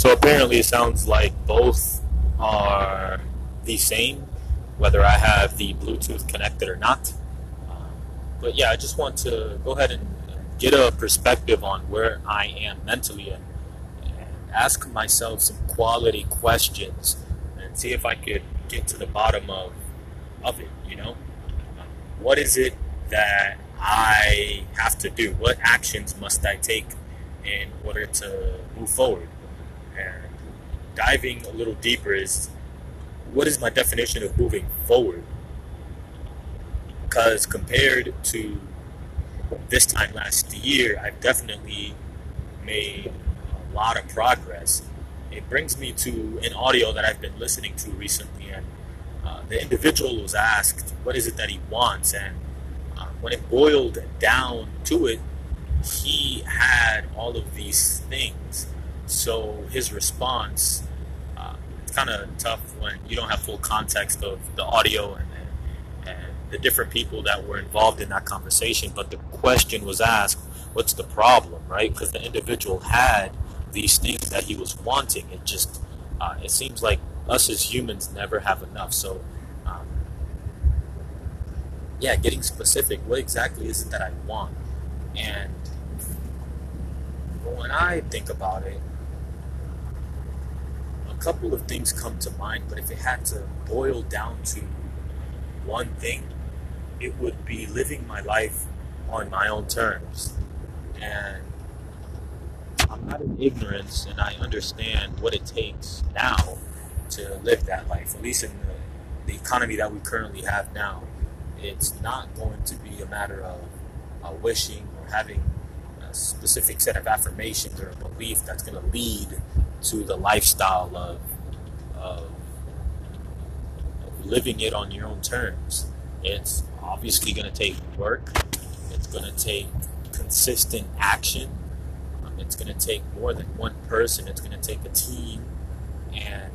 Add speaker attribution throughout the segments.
Speaker 1: So apparently, it sounds like both are the same, whether I have the Bluetooth connected or not. Um, but yeah, I just want to go ahead and get a perspective on where I am mentally and, and ask myself some quality questions and see if I could get to the bottom of of it. You know, what is it that I have to do? What actions must I take in order to move forward? Diving a little deeper is what is my definition of moving forward? Because compared to this time last year, I've definitely made a lot of progress. It brings me to an audio that I've been listening to recently, and uh, the individual was asked, What is it that he wants? And uh, when it boiled down to it, he had all of these things. So his response kind of tough when you don't have full context of the audio and, and, and the different people that were involved in that conversation. But the question was asked, what's the problem, right? Because the individual had these things that he was wanting. It just, uh, it seems like us as humans never have enough. So, um, yeah, getting specific, what exactly is it that I want? And when I think about it, couple of things come to mind, but if it had to boil down to one thing, it would be living my life on my own terms. And I'm not in ignorance, and I understand what it takes now to live that life, at least in the, the economy that we currently have now. It's not going to be a matter of uh, wishing or having a specific set of affirmations or a belief that's going to lead to the lifestyle of, of, living it on your own terms. It's obviously going to take work. It's going to take consistent action. Um, it's going to take more than one person. It's going to take a team, and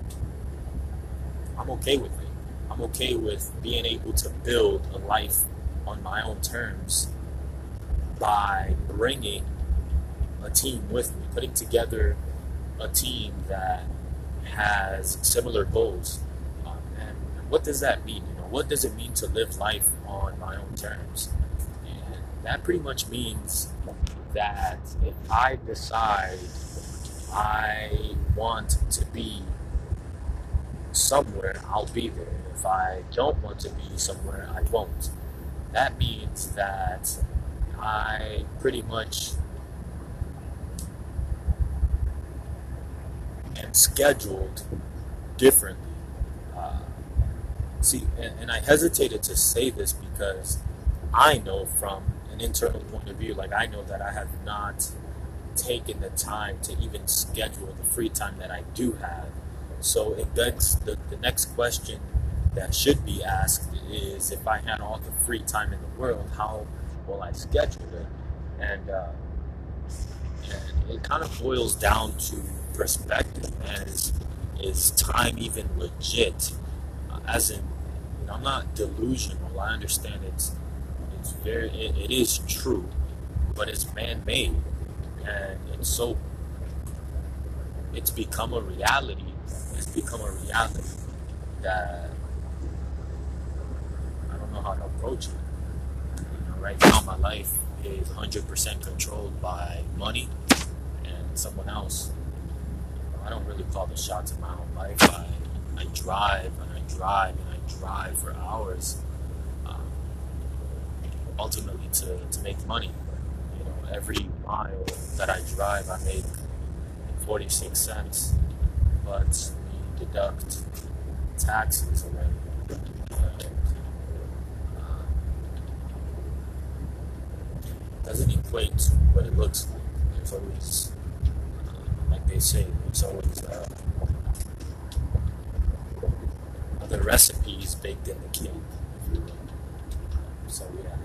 Speaker 1: I'm okay with it. I'm okay with being able to build a life on my own terms by bringing a team with me, putting together a team that has similar goals. Um, and what does that mean? You know, what does it mean to live life on my own terms? And that pretty much means that if I decide I want to be somewhere, I'll be there. If I don't want to be somewhere, I won't. That means that I pretty much scheduled differently. Uh, see, and, and I hesitated to say this because I know from an internal point of view, like I know that I have not taken the time to even schedule the free time that I do have. So it begs the, the next question that should be asked is if I had all the free time in the world, how will I schedule it? And, uh, and it kind of boils down to perspective, man. Is is time even legit? Uh, as in, I'm not delusional. I understand it's it's very it, it is true, but it's man-made, and it's so it's become a reality. It's become a reality that I don't know how to approach it. You know, right now my life is 100% controlled by money and someone else I don't really call the shots in my own life. I, I drive and I drive and I drive for hours, um, ultimately to, to make money. You know, every mile that I drive, I make 46 cents, but you deduct taxes away. And, uh, doesn't equate to what it looks like. There's always like they say there's always uh, other recipes baked in the cake. So yeah,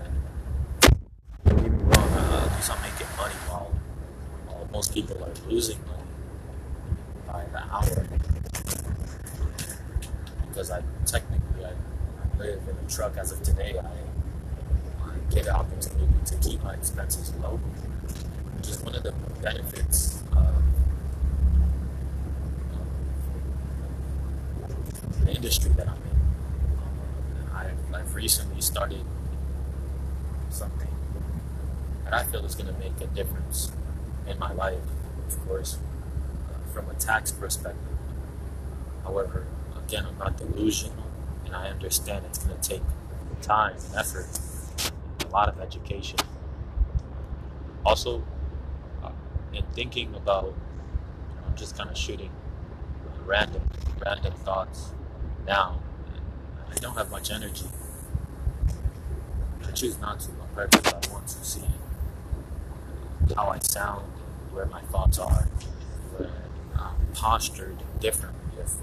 Speaker 1: don't get me wrong. At least I'm making money while, while most people are losing money by the hour. Because I technically I, live in a truck as of today. I get an opportunity to keep my expenses low, which is one of the benefits of the industry that I'm in. Um, I've, I've recently started something that I feel is going to make a difference in my life, of course, uh, from a tax perspective. However, again, I'm not delusional, and I understand it's going to take time and effort lot of education. Also, uh, in thinking about, you know, I'm just kind of shooting random, random thoughts now. I don't have much energy. I choose not to on purpose. I want to see how I sound, where my thoughts are, where I'm postured differently. If,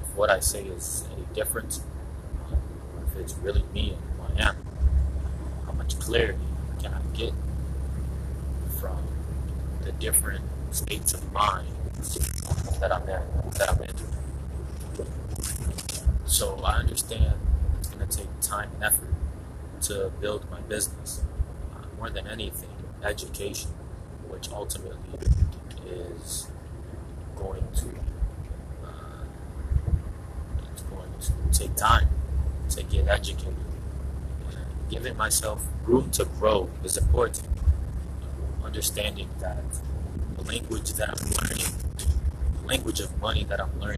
Speaker 1: if what I say is any different, or if it's really me and who I am, how much clarity can I get from the different states of mind that I'm in, that I'm in. So I understand it's going to take time and effort to build my business. Uh, more than anything, education, which ultimately is going to uh, it's going to take time to get educated. Giving myself room to grow is important. Understanding that the language that I'm learning, the language of money that I'm learning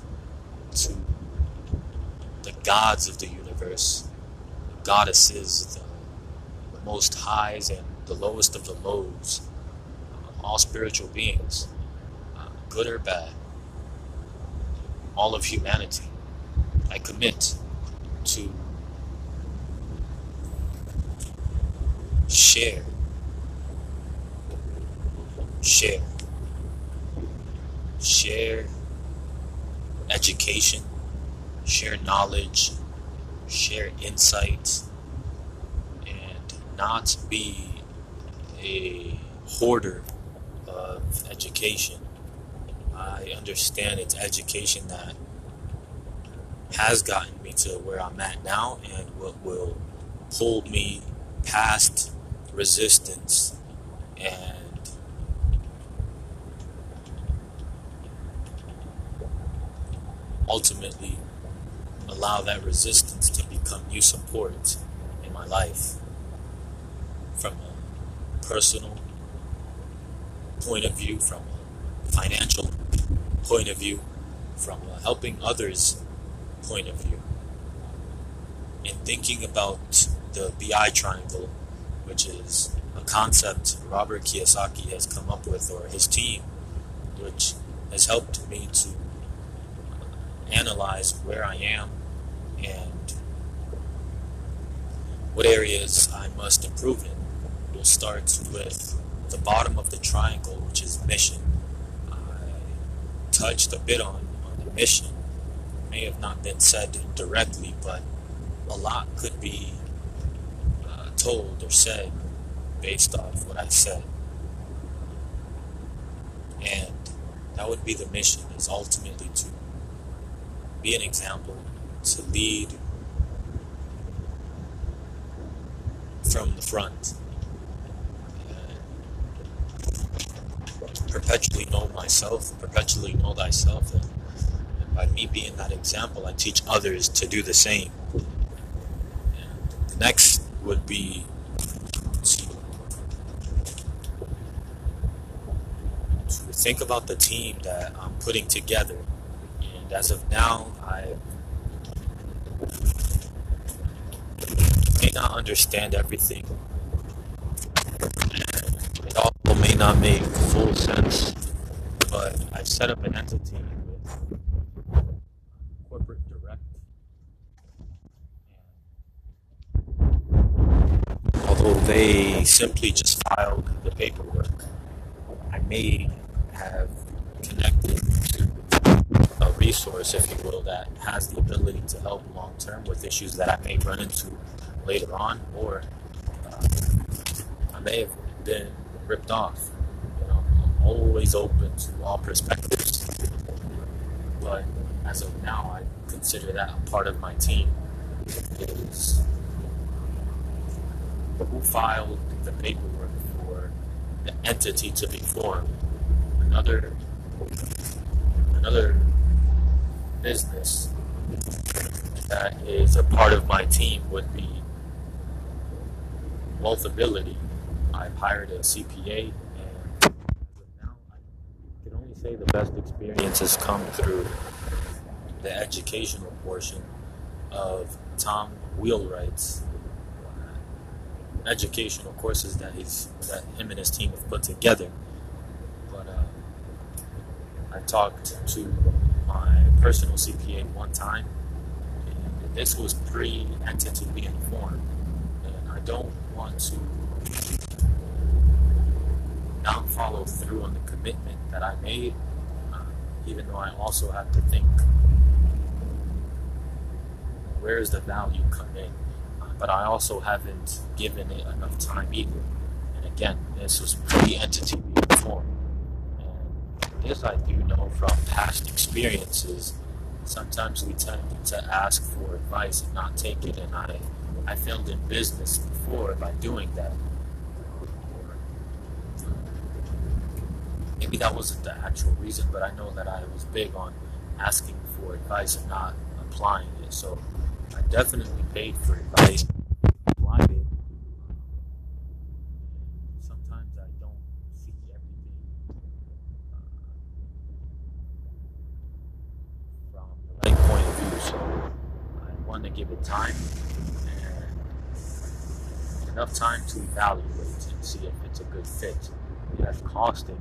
Speaker 1: to the gods of the universe, the goddesses, the, the most highs and the lowest of the lows, uh, all spiritual beings, uh, good or bad, all of humanity. I commit to share, share, share education, share knowledge, share insights, and not be a hoarder of education. I understand it's education that has gotten me to where I'm at now and what will pull me past resistance and ultimately allow that resistance to become new support in my life from a personal point of view, from a financial point of view, from a helping others point of view. In thinking about the BI triangle which is a concept Robert Kiyosaki has come up with, or his team, which has helped me to analyze where I am and what areas I must improve in. We'll start with the bottom of the triangle, which is mission. I touched a bit on, on the mission. It may have not been said directly, but a lot could be uh, told or said based off what I said. And that would be the mission is ultimately to be an example, to lead from the front. Uh, perpetually know myself, perpetually know thyself. And, and by me being that example, I teach others to do the same. And the next would be to, to think about the team that I'm putting together. And as of now, I may not understand everything. It all may not make full sense, but I've set up an entity with corporate direct. Although they simply just filed the paperwork, I may have connected resource, if you will, that has the ability to help long term with issues that I may run into later on, or uh, I may have been ripped off. You know, I'm always open to all perspectives, but as of now, I consider that a part of my team. Is who filed the paperwork for the entity to be formed. Another another business that is a part of my team would be Wealthability. I've hired a CPA, and as of now, I can only say the best experiences come through the educational portion of Tom Wheelwright's educational courses that he's that him and his team have put together. But uh, I talked to personal CPA one time, and this was pre-entity being formed, and I don't want to not follow through on the commitment that I made, uh, even though I also have to think where does the value come in? Uh, but I also haven't given it enough time either. And again, this was pre-entity being formed. This I do know from past experiences. Sometimes we tend to ask for advice and not take it, and I I failed in business before by doing that. Maybe that wasn't the actual reason, but I know that I was big on asking for advice and not applying it. So I definitely paid for advice, applied it. Sometimes I don't see everything uh, from the right point of view. So I want to give it time and enough time to evaluate and see if it's a good fit. Yes, costing.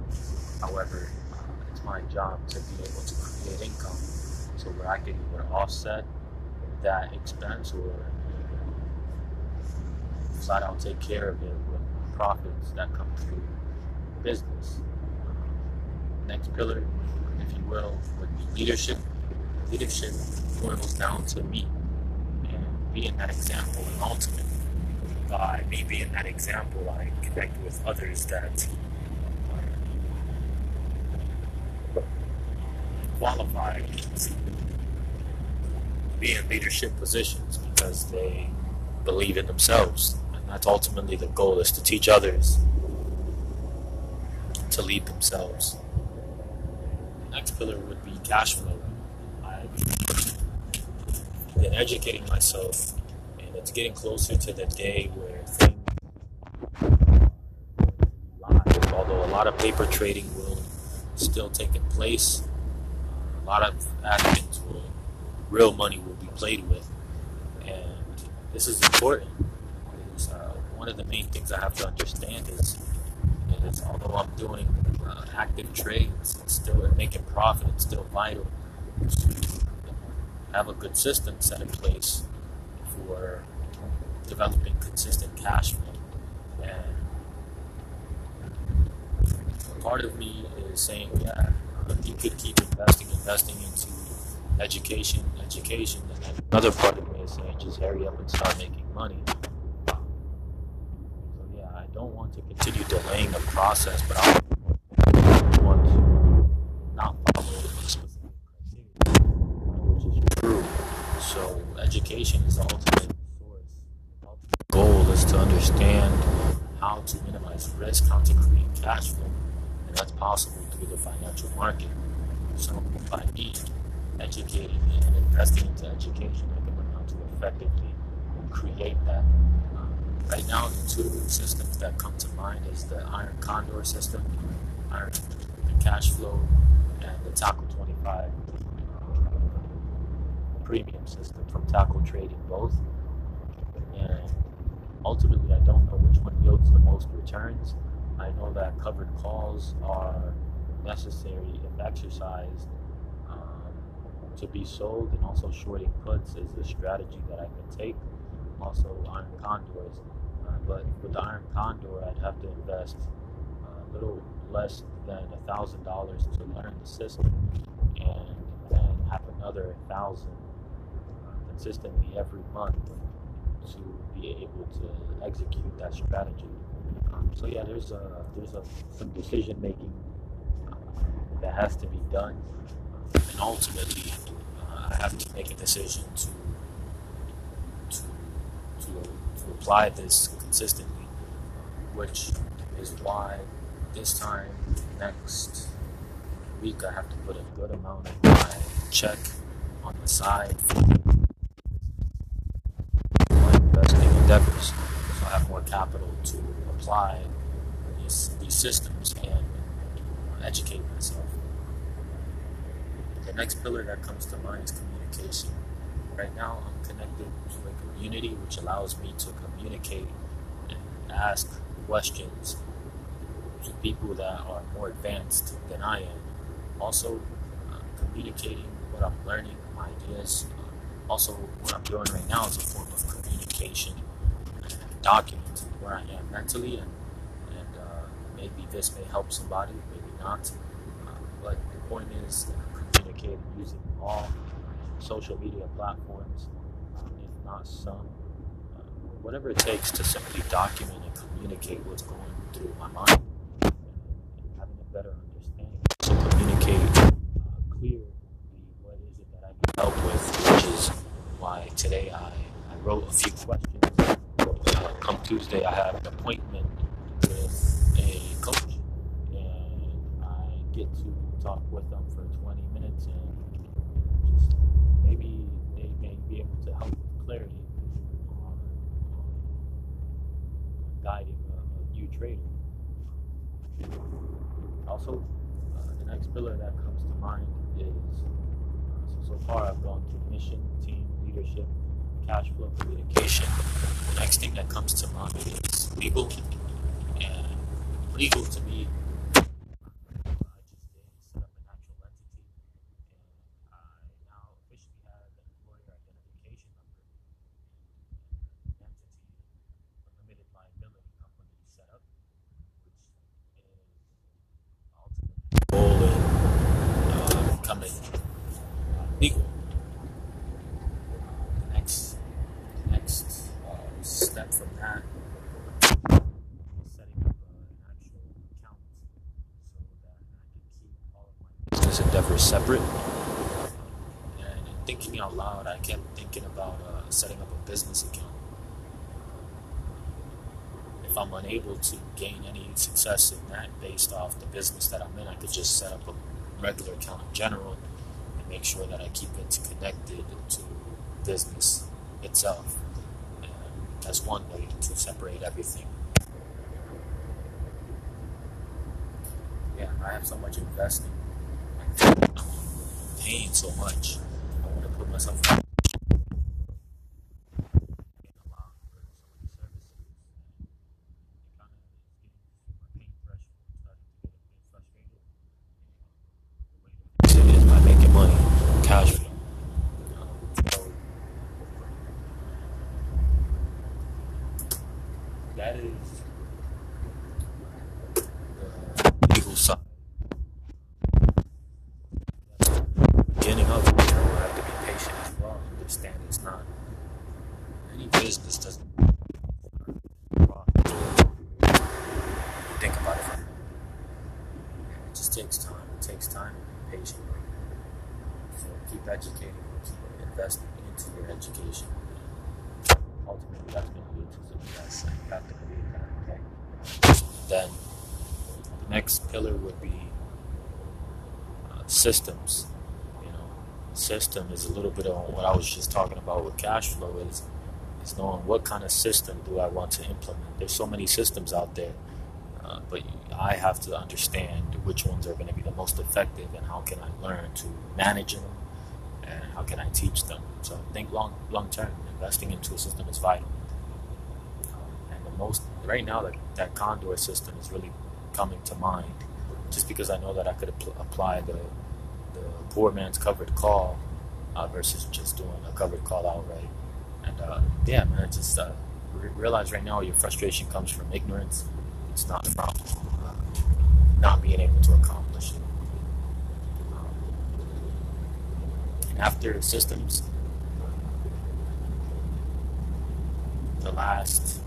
Speaker 1: However, uh, it's my job to be able to create income so where I can either offset that expense or decide I'll take care of it with profits that come through business. Next pillar, if you will, would be leadership. Leadership boils down to me being that example and ultimately By me being that example, I connect with others that uh, are qualified to be in leadership positions because they believe in themselves. And that's ultimately the goal is to teach others to lead themselves. The next pillar would be cash flow. Been educating myself and it's getting closer to the day where things live, although a lot of paper trading will still taking place. A lot of admins will real money will be played with, and this is important. Because, uh, one of the main things I have to understand is, is although I'm doing uh, active trades and still making profit, it's still vital to have a good system set in place for developing consistent cash flow. And part of me is saying that uh, you could keep investing, investing into education, education, and another part of me is saying just hurry up and start making money. So yeah, I don't want to continue delaying the process, but I want to not follow a specific criteria, which is true. So education is the ultimate source. The ultimate goal is to understand how to minimize risk, how to create cash flow, and that's possible through the financial market. So by me educating and investing into education, I can learn how to effectively create that. Um, right now, the two systems that come to mind is the Iron Condor system. Iron the cash flow and the Tackle 25 premium system from Tackle Trading both. And ultimately, I don't know which one yields the most returns. I know that covered calls are necessary if exercised um, to be sold, and also shorting puts is a strategy that I can take. Also, iron condors. Uh, but with the iron condor, I'd have to invest a little less than a thousand dollars to learn the system, and then have another thousand uh, consistently every month to be able to execute that strategy. Um, so yeah, there's a there's a some decision making uh, that has to be done, and ultimately uh, I have to make a decision to to to, to apply this consistently, which is why this time next week I have to put a good amount of my check on the side endeavors. So I have more capital to apply these, these systems and educate myself. The next pillar that comes to mind is communication. Right now, I'm connected to a community which allows me to communicate and ask questions to people that are more advanced than I am. Also, uh, communicating what I'm learning, my ideas. Uh, also, what I'm doing right now is a form of communication and documenting where I am mentally, and, and uh, maybe this may help somebody, maybe not. Uh, but the point is communicating using all social media platforms, um, if not some. Uh, whatever it takes to simply document and communicate what's going through my mind and, having a better understanding. So communicate uh, clearly what is it that I can help with, which is why today I, I wrote a few. Uh, Tuesday, I have an appointment with a coach, and I get to talk with them for 20 minutes, and just maybe they may be able to help with clarity on, on guiding a, a new trader. Also, uh, the next pillar that comes to mind is uh, so, so far I've gone through mission, team, leadership, cash flow, communication. The next thing that comes to mind is legal. And legal to me I just set up a natural entity and I now officially have an employer identification number and an entity a limited liability company set up, which is uh, ultimately uh, uh, legal. The next, the next uh, step from that is setting up uh, an actual account so that I can keep all of my business endeavors separate. And thinking out loud, I kept thinking about uh, setting up a business account. If I'm unable to gain any success in that based off the business that I'm in, I could just set up a regular account in general and make sure that I keep it connected to business itself. That's one way to separate everything. Yeah, I have so much investing. I'm paying so much. I want to put myself in that is the legal side. Beginning of it, you know, I have to be patient as well. Understand it's not any business doesn't think about it. It just takes time. It takes time and patience. So keep educating, keep investing into your education. Ultimately, that's going to lead to success. You have to believe that, okay? Then, the next pillar would be uh, systems. You know, system is a little bit on what I was just talking about with cash flow is is knowing what kind of system do I want to implement. There's so many systems out there. Uh, but I have to understand which ones are going to be the most effective and how can I learn to manage them and how can I teach them. So think long long term, investing into a system is vital. And the most right now that that Condor system is really coming to mind, just because I know that I could apply the the poor man's covered call uh, versus just doing a covered call outright. And uh, yeah, man, just uh, re- realize right now your frustration comes from ignorance. It's not from uh, not being able to accomplish it. Um, and after systems, the last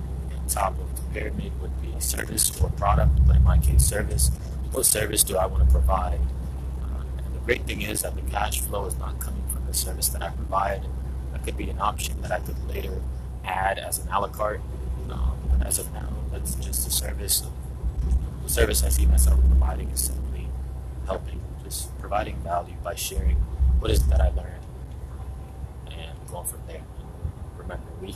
Speaker 1: top of the pyramid would be service or product, but in my case, service. What service do I want to provide? Uh, and the great thing is that the cash flow is not coming the service that I provide. That could be an option that I could later add as an a la carte. Um, but as of now, that's just a service. The service I see myself providing is simply helping, just providing value by sharing what is it that I learned and going from there. Remember, we